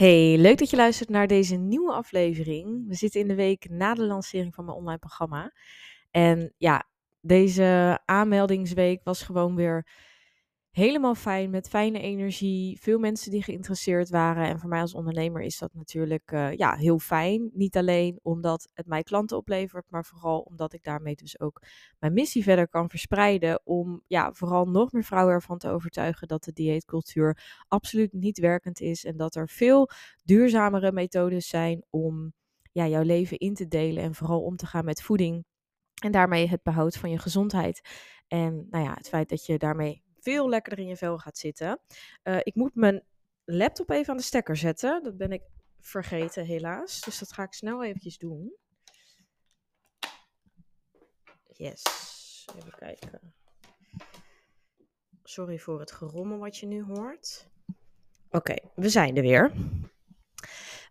Hey, leuk dat je luistert naar deze nieuwe aflevering. We zitten in de week na de lancering van mijn online programma. En ja, deze aanmeldingsweek was gewoon weer helemaal fijn, met fijne energie. Veel mensen die geïnteresseerd waren. En voor mij als ondernemer is dat natuurlijk uh, ja, heel fijn. Niet alleen omdat het mij klanten oplevert, maar vooral omdat ik daarmee dus ook mijn missie verder kan verspreiden. Om ja, vooral nog meer vrouwen ervan te overtuigen dat de dieetcultuur absoluut niet werkend is. En dat er veel duurzamere methodes zijn om ja, jouw leven in te delen en vooral om te gaan met voeding. En daarmee het behoud van je gezondheid. En nou ja, het feit dat je daarmee veel lekkerder in je vel gaat zitten. Uh, ik moet mijn laptop even aan de stekker zetten. Dat ben ik vergeten helaas. Dus dat ga ik snel eventjes doen. Yes. Even kijken. Sorry voor het gerommel wat je nu hoort. Oké, we zijn er weer.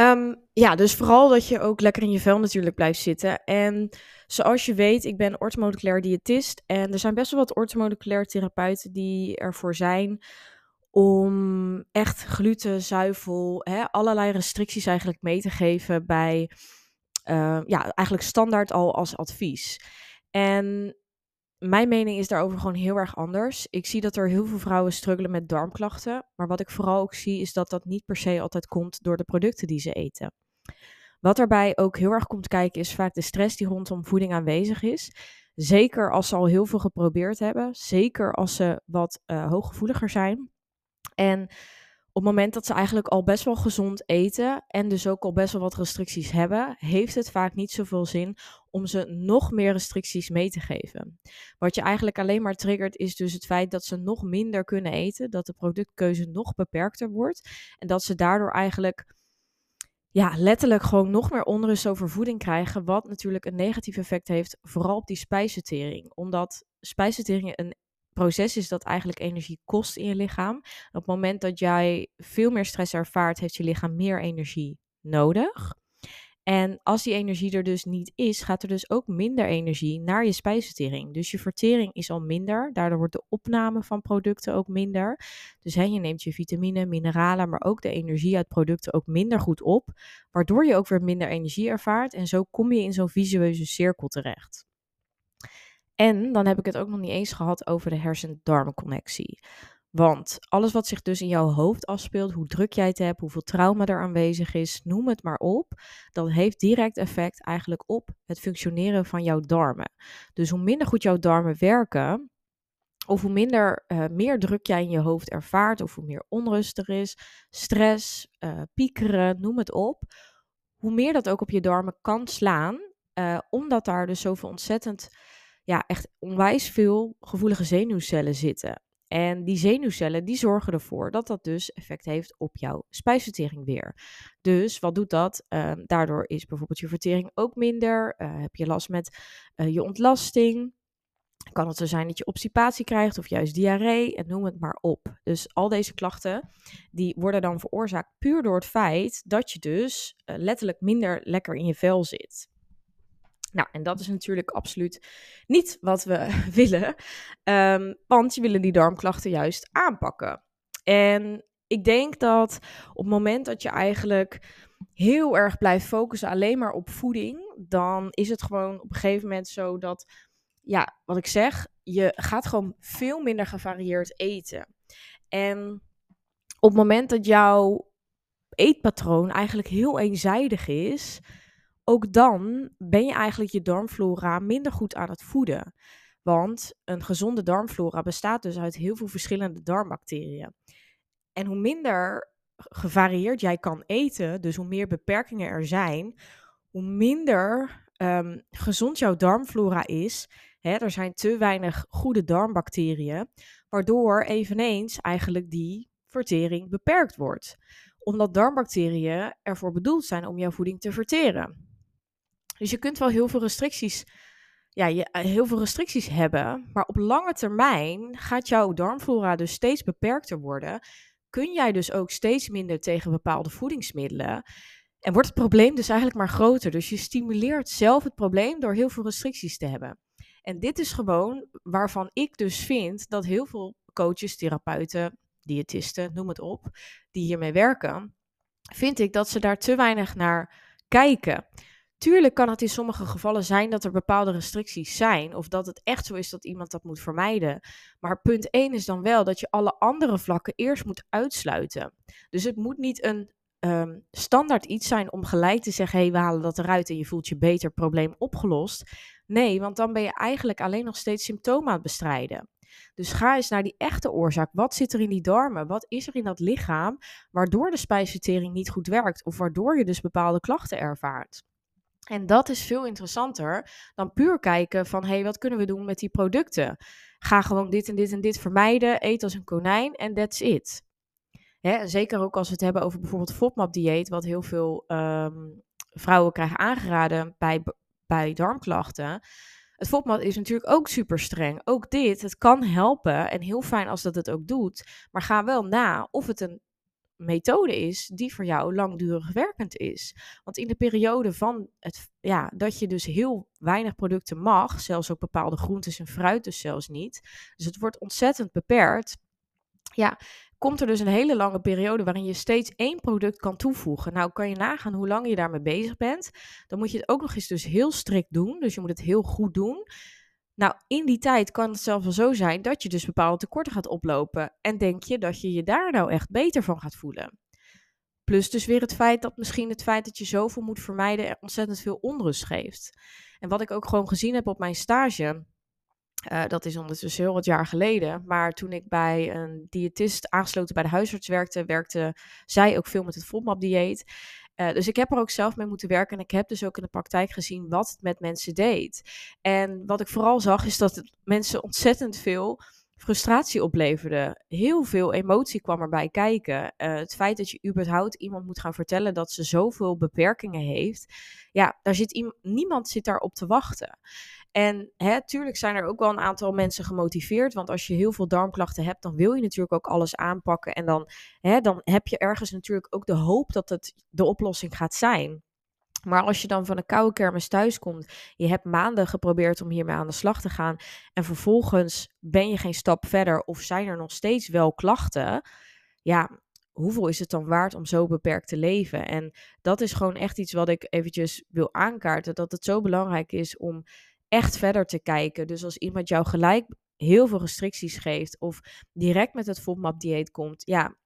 Um, ja, dus vooral dat je ook lekker in je vel natuurlijk blijft zitten. En zoals je weet, ik ben orthomoleculair diëtist. En er zijn best wel wat orthomoleculair therapeuten die ervoor zijn om echt gluten, zuivel, hè, allerlei restricties eigenlijk mee te geven bij, uh, ja, eigenlijk standaard al als advies. En mijn mening is daarover gewoon heel erg anders. Ik zie dat er heel veel vrouwen struggelen met darmklachten. Maar wat ik vooral ook zie is dat dat niet per se altijd komt door de producten die ze eten. Wat daarbij ook heel erg komt kijken is vaak de stress die rondom voeding aanwezig is. Zeker als ze al heel veel geprobeerd hebben. Zeker als ze wat uh, hooggevoeliger zijn. En op het moment dat ze eigenlijk al best wel gezond eten en dus ook al best wel wat restricties hebben, heeft het vaak niet zoveel zin om ze nog meer restricties mee te geven. Wat je eigenlijk alleen maar triggert is dus het feit dat ze nog minder kunnen eten, dat de productkeuze nog beperkter wordt en dat ze daardoor eigenlijk ja, letterlijk gewoon nog meer onrust over voeding krijgen, wat natuurlijk een negatief effect heeft, vooral op die spijsvertering. Omdat spijsvertering een proces is dat eigenlijk energie kost in je lichaam. op het moment dat jij veel meer stress ervaart, heeft je lichaam meer energie nodig. En als die energie er dus niet is, gaat er dus ook minder energie naar je spijsvertering. Dus je vertering is al minder. Daardoor wordt de opname van producten ook minder. Dus hè, je neemt je vitamine, mineralen, maar ook de energie uit producten ook minder goed op. Waardoor je ook weer minder energie ervaart. En zo kom je in zo'n visueuze cirkel terecht. En dan heb ik het ook nog niet eens gehad over de hersen-darmenconnectie. Want alles wat zich dus in jouw hoofd afspeelt, hoe druk jij het hebt, hoeveel trauma er aanwezig is, noem het maar op, dat heeft direct effect eigenlijk op het functioneren van jouw darmen. Dus hoe minder goed jouw darmen werken, of hoe minder, uh, meer druk jij in je hoofd ervaart, of hoe meer onrust er is, stress, uh, piekeren, noem het op, hoe meer dat ook op je darmen kan slaan, uh, omdat daar dus zoveel ontzettend ja, echt onwijs veel gevoelige zenuwcellen zitten. En die zenuwcellen die zorgen ervoor dat dat dus effect heeft op jouw spijsvertering weer. Dus wat doet dat? Uh, daardoor is bijvoorbeeld je vertering ook minder. Uh, heb je last met uh, je ontlasting. Kan het zo zijn dat je obstipatie krijgt of juist diarree en noem het maar op. Dus al deze klachten die worden dan veroorzaakt puur door het feit dat je dus letterlijk minder lekker in je vel zit. Nou, en dat is natuurlijk absoluut niet wat we willen, um, want je willen die darmklachten juist aanpakken. En ik denk dat op het moment dat je eigenlijk heel erg blijft focussen alleen maar op voeding, dan is het gewoon op een gegeven moment zo dat, ja, wat ik zeg, je gaat gewoon veel minder gevarieerd eten. En op het moment dat jouw eetpatroon eigenlijk heel eenzijdig is, ook dan ben je eigenlijk je darmflora minder goed aan het voeden. Want een gezonde darmflora bestaat dus uit heel veel verschillende darmbacteriën. En hoe minder gevarieerd jij kan eten, dus hoe meer beperkingen er zijn, hoe minder um, gezond jouw darmflora is. Er zijn te weinig goede darmbacteriën, waardoor eveneens eigenlijk die vertering beperkt wordt. Omdat darmbacteriën ervoor bedoeld zijn om jouw voeding te verteren. Dus je kunt wel heel veel restricties, ja, je, eh, heel veel restricties hebben, maar op lange termijn gaat jouw darmflora dus steeds beperkter worden. Kun jij dus ook steeds minder tegen bepaalde voedingsmiddelen. En wordt het probleem dus eigenlijk maar groter. Dus je stimuleert zelf het probleem door heel veel restricties te hebben. En dit is gewoon waarvan ik dus vind dat heel veel coaches, therapeuten, diëtisten, noem het op, die hiermee werken, vind ik dat ze daar te weinig naar kijken. Tuurlijk kan het in sommige gevallen zijn dat er bepaalde restricties zijn, of dat het echt zo is dat iemand dat moet vermijden. Maar punt 1 is dan wel dat je alle andere vlakken eerst moet uitsluiten. Dus het moet niet een ehm, standaard iets zijn om gelijk te zeggen: hé, hey, we halen dat eruit en je voelt je beter, probleem opgelost. Nee, want dan ben je eigenlijk alleen nog steeds symptomen aan het bestrijden. Dus ga eens naar die echte oorzaak. Wat zit er in die darmen? Wat is er in dat lichaam waardoor de spijsvertering niet goed werkt of waardoor je dus bepaalde klachten ervaart? En dat is veel interessanter dan puur kijken van hé, hey, wat kunnen we doen met die producten? Ga gewoon dit en dit en dit vermijden, eet als een konijn en that's it. Zeker ook als we het hebben over bijvoorbeeld FODMAP-dieet, wat heel veel ehm, vrouwen krijgen aangeraden bij, bij darmklachten. Het FODMAP is natuurlijk ook super streng. Ook dit, het kan helpen en heel fijn als dat het ook doet. Maar ga wel na of het een methode is die voor jou langdurig werkend is. Want in de periode van het, ja, dat je dus heel weinig producten mag, zelfs ook bepaalde groentes en fruit dus zelfs niet. Dus het wordt ontzettend beperkt. Ja, komt er dus een hele lange periode waarin je steeds één product kan toevoegen. Nou, kan je nagaan hoe lang je daarmee bezig bent. Dan moet je het ook nog eens dus heel strikt doen. Dus je moet het heel goed doen. Nou, in die tijd kan het zelfs wel zo zijn dat je dus bepaalde tekorten gaat oplopen. En denk je dat je je daar nou echt beter van gaat voelen. Plus dus weer het feit dat misschien het feit dat je zoveel moet vermijden er ontzettend veel onrust geeft. En wat ik ook gewoon gezien heb op mijn stage, uh, dat is ondertussen heel wat jaar geleden. Maar toen ik bij een diëtist aangesloten bij de huisarts werkte, werkte zij ook veel met het FODMAP-dieet. Uh, dus ik heb er ook zelf mee moeten werken en ik heb dus ook in de praktijk gezien wat het met mensen deed. En wat ik vooral zag is dat mensen ontzettend veel frustratie opleverde. Heel veel emotie kwam erbij kijken. Uh, het feit dat je überhaupt iemand moet gaan vertellen dat ze zoveel beperkingen heeft. Ja, daar zit niemand zit daarop te wachten. En hè, tuurlijk zijn er ook wel een aantal mensen gemotiveerd. Want als je heel veel darmklachten hebt, dan wil je natuurlijk ook alles aanpakken. En dan, hè, dan heb je ergens natuurlijk ook de hoop dat het de oplossing gaat zijn. Maar als je dan van een koude kermis thuis komt, je hebt maanden geprobeerd om hiermee aan de slag te gaan en vervolgens ben je geen stap verder of zijn er nog steeds wel klachten, ja, hoeveel is het dan waard om zo beperkt te leven? En dat is gewoon echt iets wat ik eventjes wil aankaarten, dat het zo belangrijk is om echt verder te kijken. Dus als iemand jou gelijk heel veel restricties geeft of direct met het FODMAP-dieet komt, ja,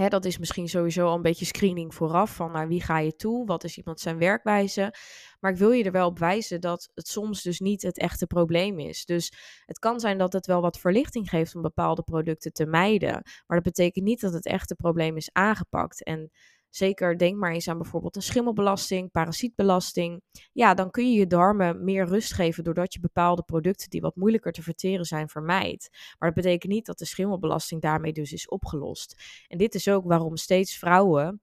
Hè, dat is misschien sowieso al een beetje screening vooraf van naar wie ga je toe, wat is iemand zijn werkwijze. Maar ik wil je er wel op wijzen dat het soms dus niet het echte probleem is. Dus het kan zijn dat het wel wat verlichting geeft om bepaalde producten te mijden. Maar dat betekent niet dat het echte probleem is aangepakt. En Zeker denk maar eens aan bijvoorbeeld een schimmelbelasting, parasietbelasting. Ja, dan kun je je darmen meer rust geven doordat je bepaalde producten die wat moeilijker te verteren zijn vermijdt. Maar dat betekent niet dat de schimmelbelasting daarmee dus is opgelost. En dit is ook waarom steeds vrouwen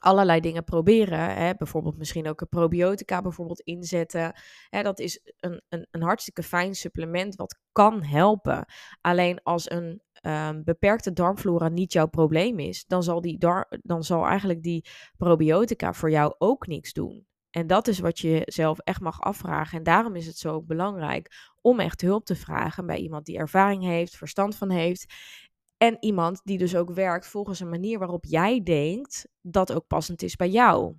allerlei dingen proberen. Hè? Bijvoorbeeld misschien ook een probiotica bijvoorbeeld inzetten. Hè, dat is een, een, een hartstikke fijn supplement wat kan helpen. Alleen als een um, beperkte darmflora niet jouw probleem is, dan zal, die dan zal eigenlijk die probiotica voor jou ook niks doen. En dat is wat je zelf echt mag afvragen. En daarom is het zo belangrijk om echt hulp te vragen bij iemand die ervaring heeft, verstand van heeft. En iemand die dus ook werkt volgens een manier waarop jij denkt dat ook passend is bij jou.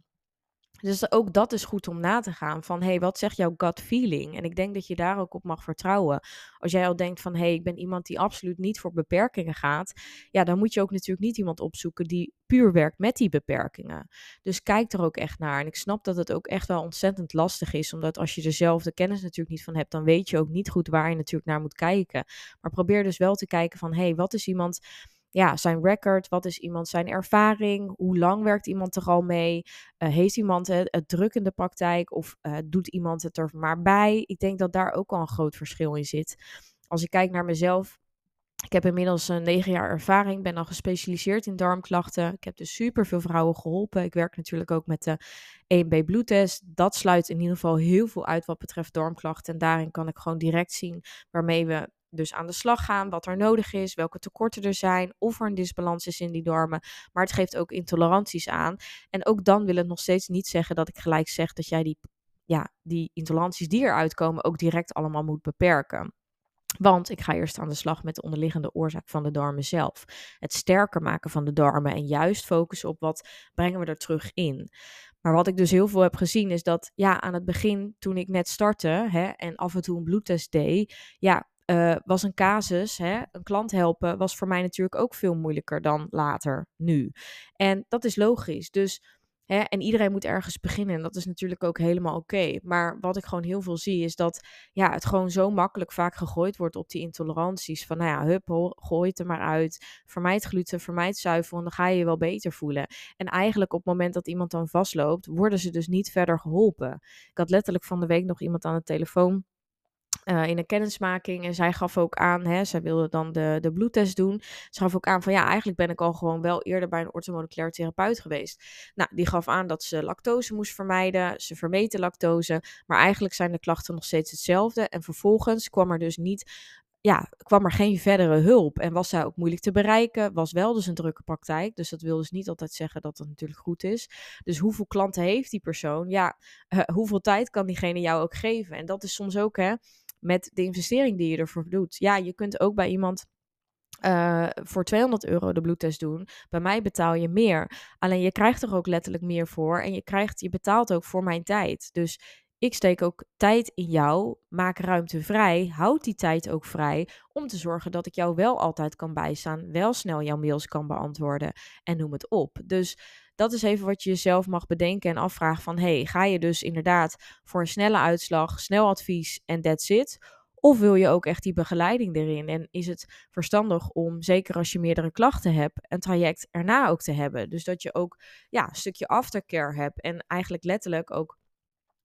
Dus ook dat is goed om na te gaan van, hey, wat zegt jouw gut feeling? En ik denk dat je daar ook op mag vertrouwen. Als jij al denkt van, hey, ik ben iemand die absoluut niet voor beperkingen gaat, ja, dan moet je ook natuurlijk niet iemand opzoeken die puur werkt met die beperkingen. Dus kijk er ook echt naar. En ik snap dat het ook echt wel ontzettend lastig is, omdat als je er zelf de kennis natuurlijk niet van hebt, dan weet je ook niet goed waar je natuurlijk naar moet kijken. Maar probeer dus wel te kijken van, hey, wat is iemand ja, zijn record, wat is iemand zijn ervaring, hoe lang werkt iemand er al mee, uh, heeft iemand het, druk in de praktijk of uh, doet iemand het er maar bij. Ik denk dat daar ook al een groot verschil in zit. Als ik kijk naar mezelf, ik heb inmiddels een negen jaar ervaring, ben al gespecialiseerd in darmklachten. Ik heb dus super veel vrouwen geholpen. Ik werk natuurlijk ook met de 1B bloedtest. Dat sluit in ieder geval heel veel uit wat betreft darmklachten. En daarin kan ik gewoon direct zien waarmee we dus aan de slag gaan, wat er nodig is, welke tekorten er zijn, of er een disbalans is in die darmen. Maar het geeft ook intoleranties aan. En ook dan wil het nog steeds niet zeggen dat ik gelijk zeg dat jij die, ja, die intoleranties die eruit komen ook direct allemaal moet beperken. Want ik ga eerst aan de slag met de onderliggende oorzaak van de darmen zelf. Het sterker maken van de darmen en juist focussen op wat brengen we er terug in. Maar wat ik dus heel veel heb gezien is dat ja, aan het begin toen ik net startte hè, en af en toe een bloedtest deed, ja, uh, was een casus, hè, een klant helpen, was voor mij natuurlijk ook veel moeilijker dan later, nu. En dat is logisch. Dus Hè, en iedereen moet ergens beginnen. En dat is natuurlijk ook helemaal oké. Maar wat ik gewoon heel veel zie, is dat ja, het gewoon zo makkelijk vaak gegooid wordt op die intoleranties. Van nou ja, hup, gooi het er maar uit. Vermijd gluten, vermijd zuivel. En dan ga je je wel beter voelen. En eigenlijk op het moment dat iemand dan vastloopt, worden ze dus niet verder geholpen. Ik had letterlijk van de week nog iemand aan de telefoon. Uh, in een kennismaking. En zij gaf ook aan, hè, zij wilde dan de, de bloedtest doen. Ze gaf ook aan van ja, eigenlijk ben ik al gewoon wel eerder bij een orthomoleculair therapeut geweest. Nou, die gaf aan dat ze lactose moest vermijden. Ze vermeten lactose. Maar eigenlijk zijn de klachten nog steeds hetzelfde. En vervolgens kwam er dus niet ja, kwam er geen verdere hulp en was zij ook moeilijk te bereiken. Was wel dus een drukke praktijk. Dus dat wil dus niet altijd zeggen dat dat natuurlijk goed is. Dus hoeveel klanten heeft die persoon? Ja, uh, hoeveel tijd kan diegene jou ook geven? En dat is soms ook, hè, met de investering die je ervoor doet. Ja, je kunt ook bij iemand uh, voor 200 euro de bloedtest doen. Bij mij betaal je meer. Alleen je krijgt er ook letterlijk meer voor. En je, krijgt, je betaalt ook voor mijn tijd. Dus ik steek ook tijd in jou. Maak ruimte vrij. Houd die tijd ook vrij. Om te zorgen dat ik jou wel altijd kan bijstaan. Wel snel jouw mails kan beantwoorden. En noem het op. Dus dat is even wat je jezelf mag bedenken en afvragen van... hey, ga je dus inderdaad voor een snelle uitslag, snel advies en that's it... Of wil je ook echt die begeleiding erin? En is het verstandig om, zeker als je meerdere klachten hebt, een traject erna ook te hebben? Dus dat je ook ja, een stukje aftercare hebt en eigenlijk letterlijk ook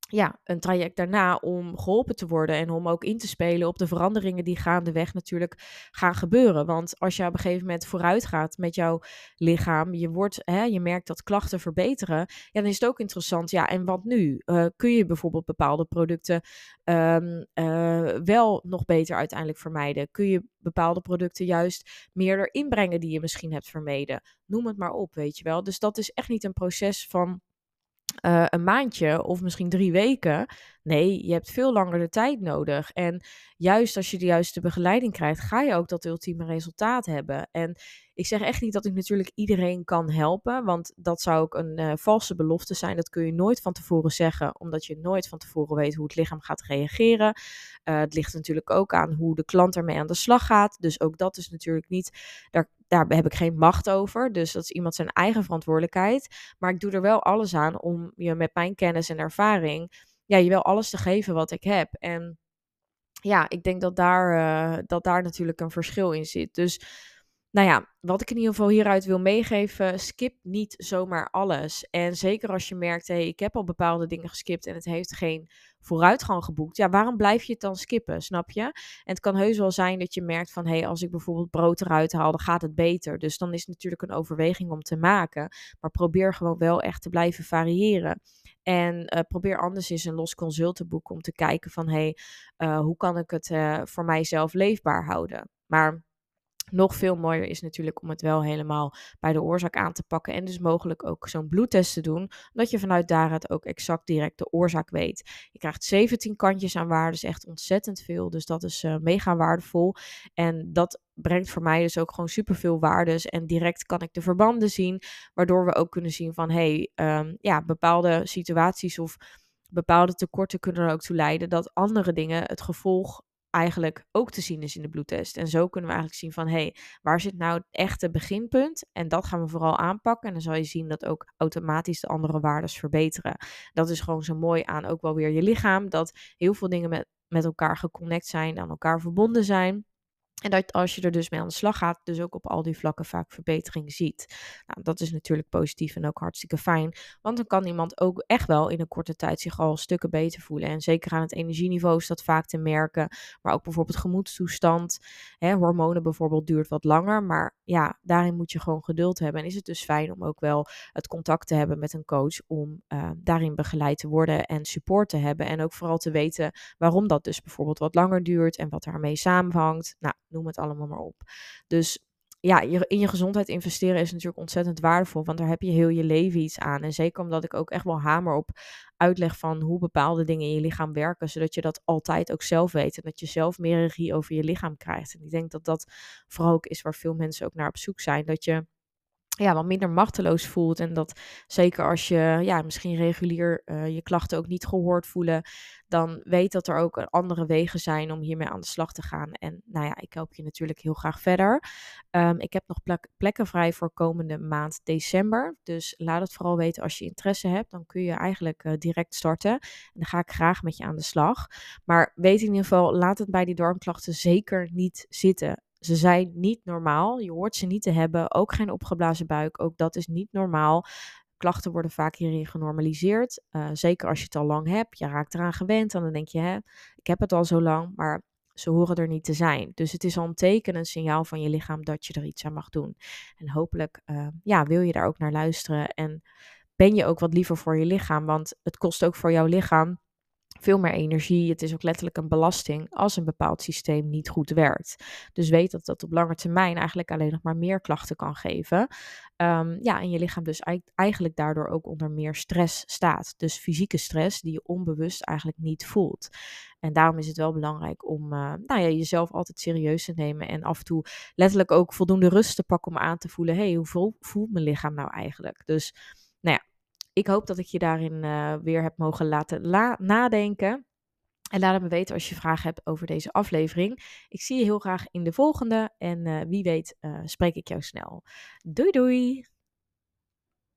ja, een traject daarna om geholpen te worden en om ook in te spelen op de veranderingen die gaandeweg natuurlijk gaan gebeuren. Want als je op een gegeven moment vooruit gaat met jouw lichaam, je, wordt, hè, je merkt dat klachten verbeteren, ja, dan is het ook interessant. Ja, en wat nu? Uh, kun je bijvoorbeeld bepaalde producten um, uh, wel nog beter uiteindelijk vermijden? Kun je bepaalde producten juist meer erin brengen die je misschien hebt vermeden? Noem het maar op, weet je wel. Dus dat is echt niet een proces van uh, een maandje of misschien drie weken. Nee, je hebt veel langer de tijd nodig. En juist als je de juiste begeleiding krijgt, ga je ook dat ultieme resultaat hebben. En ik zeg echt niet dat ik natuurlijk iedereen kan helpen, want dat zou ook een uh, valse belofte zijn. Dat kun je nooit van tevoren zeggen, omdat je nooit van tevoren weet hoe het lichaam gaat reageren. Uh, het ligt natuurlijk ook aan hoe de klant ermee aan de slag gaat. Dus ook dat is natuurlijk niet, daar, daar heb ik geen macht over. Dus dat is iemand zijn eigen verantwoordelijkheid. Maar ik doe er wel alles aan om je met mijn kennis en ervaring, ja, je wel alles te geven wat ik heb. En ja, ik denk dat daar, uh, dat daar natuurlijk een verschil in zit. Dus nou ja, wat ik in ieder geval hieruit wil meegeven, skip niet zomaar alles. En zeker als je merkt, hé, hey, ik heb al bepaalde dingen geskipt en het heeft geen vooruitgang geboekt. Ja, waarom blijf je het dan skippen, snap je? En het kan heus wel zijn dat je merkt van, hé, hey, als ik bijvoorbeeld brood eruit haal, dan gaat het beter. Dus dan is het natuurlijk een overweging om te maken. Maar probeer gewoon wel echt te blijven variëren. En uh, probeer anders eens een los consult te boeken om te kijken van, hé, hey, uh, hoe kan ik het uh, voor mijzelf leefbaar houden? Maar nog veel mooier is natuurlijk om het wel helemaal bij de oorzaak aan te pakken. En dus mogelijk ook zo'n bloedtest te doen. Omdat je vanuit daaruit ook exact direct de oorzaak weet. Je krijgt 17 kantjes aan waardes, echt ontzettend veel. Dus dat is uh, mega waardevol. En dat brengt voor mij dus ook gewoon superveel waardes. En direct kan ik de verbanden zien. Waardoor we ook kunnen zien van hey, um, ja, bepaalde situaties of bepaalde tekorten kunnen er ook toe leiden dat andere dingen het gevolg eigenlijk ook te zien is in de bloedtest. En zo kunnen we eigenlijk zien van, hé, hey, waar zit nou het echte beginpunt? En dat gaan we vooral aanpakken. En dan zal je zien dat ook automatisch de andere waarden verbeteren. Dat is gewoon zo mooi aan ook wel weer je lichaam, dat heel veel dingen met, met elkaar geconnect zijn, aan elkaar verbonden zijn. En dat als je er dus mee aan de slag gaat, dus ook op al die vlakken vaak verbetering ziet. Nou, dat is natuurlijk positief en ook hartstikke fijn. Want dan kan iemand ook echt wel in een korte tijd zich al stukken beter voelen. En zeker aan het energieniveau is dat vaak te merken. Maar ook bijvoorbeeld gemoedstoestand. Hè, hormonen bijvoorbeeld duurt wat langer. Maar ja, daarin moet je gewoon geduld hebben. En is het dus fijn om ook wel het contact te hebben met een coach. Om uh, daarin begeleid te worden en support te hebben. En ook vooral te weten waarom dat dus bijvoorbeeld wat langer duurt. En wat daarmee samenhangt. Nou, noem het allemaal maar op. Dus ja, in je gezondheid investeren is natuurlijk ontzettend waardevol, want daar heb je heel je leven iets aan. En zeker omdat ik ook echt wel hamer op uitleg van hoe bepaalde dingen in je lichaam werken, zodat je dat altijd ook zelf weet en dat je zelf meer regie over je lichaam krijgt. En ik denk dat dat vooral ook is waar veel mensen ook naar op zoek zijn, dat je ja, wat minder machteloos voelt. En dat zeker als je ja, misschien regulier uh, je klachten ook niet gehoord voelen, dan weet dat er ook andere wegen zijn om hiermee aan de slag te gaan. En nou ja, ik help je natuurlijk heel graag verder. Um, ik heb nog plek, plekken vrij voor komende maand december. Dus laat het vooral weten als je interesse hebt. Dan kun je eigenlijk uh, direct starten. En dan ga ik graag met je aan de slag. Maar weet in ieder geval, laat het bij die darmklachten zeker niet zitten. Ze zijn niet normaal. Je hoort ze niet te hebben. Ook geen opgeblazen buik. Ook dat is niet normaal. Klachten worden vaak hierin genormaliseerd. Uh, zeker als je het al lang hebt. Je raakt eraan gewend. En dan denk je, hè, ik heb het al zo lang. Maar ze horen er niet te zijn. Dus het is al een teken, een signaal van je lichaam dat je er iets aan mag doen. En hopelijk uh, ja, wil je daar ook naar luisteren. En ben je ook wat liever voor je lichaam. Want het kost ook voor jouw lichaam veel meer energie. Het is ook letterlijk een belasting als een bepaald systeem niet goed werkt. Dus weet dat dat op lange termijn eigenlijk alleen nog maar meer klachten kan geven. Um, ja, en je lichaam dus eigenlijk daardoor ook onder meer stress staat. Dus fysieke stress die je onbewust eigenlijk niet voelt. En daarom is het wel belangrijk om uh, nou ja, jezelf altijd serieus te nemen en af en toe letterlijk ook voldoende rust te pakken om aan te voelen: hey, hoe voelt mijn lichaam nou eigenlijk? Dus nou ja, ik hoop dat ik je daarin uh, weer heb mogen laten la nadenken. En laat het me weten als je vragen hebt over deze aflevering. Ik zie je heel graag in de volgende. En uh, wie weet uh, spreek ik jou snel. Doei doei!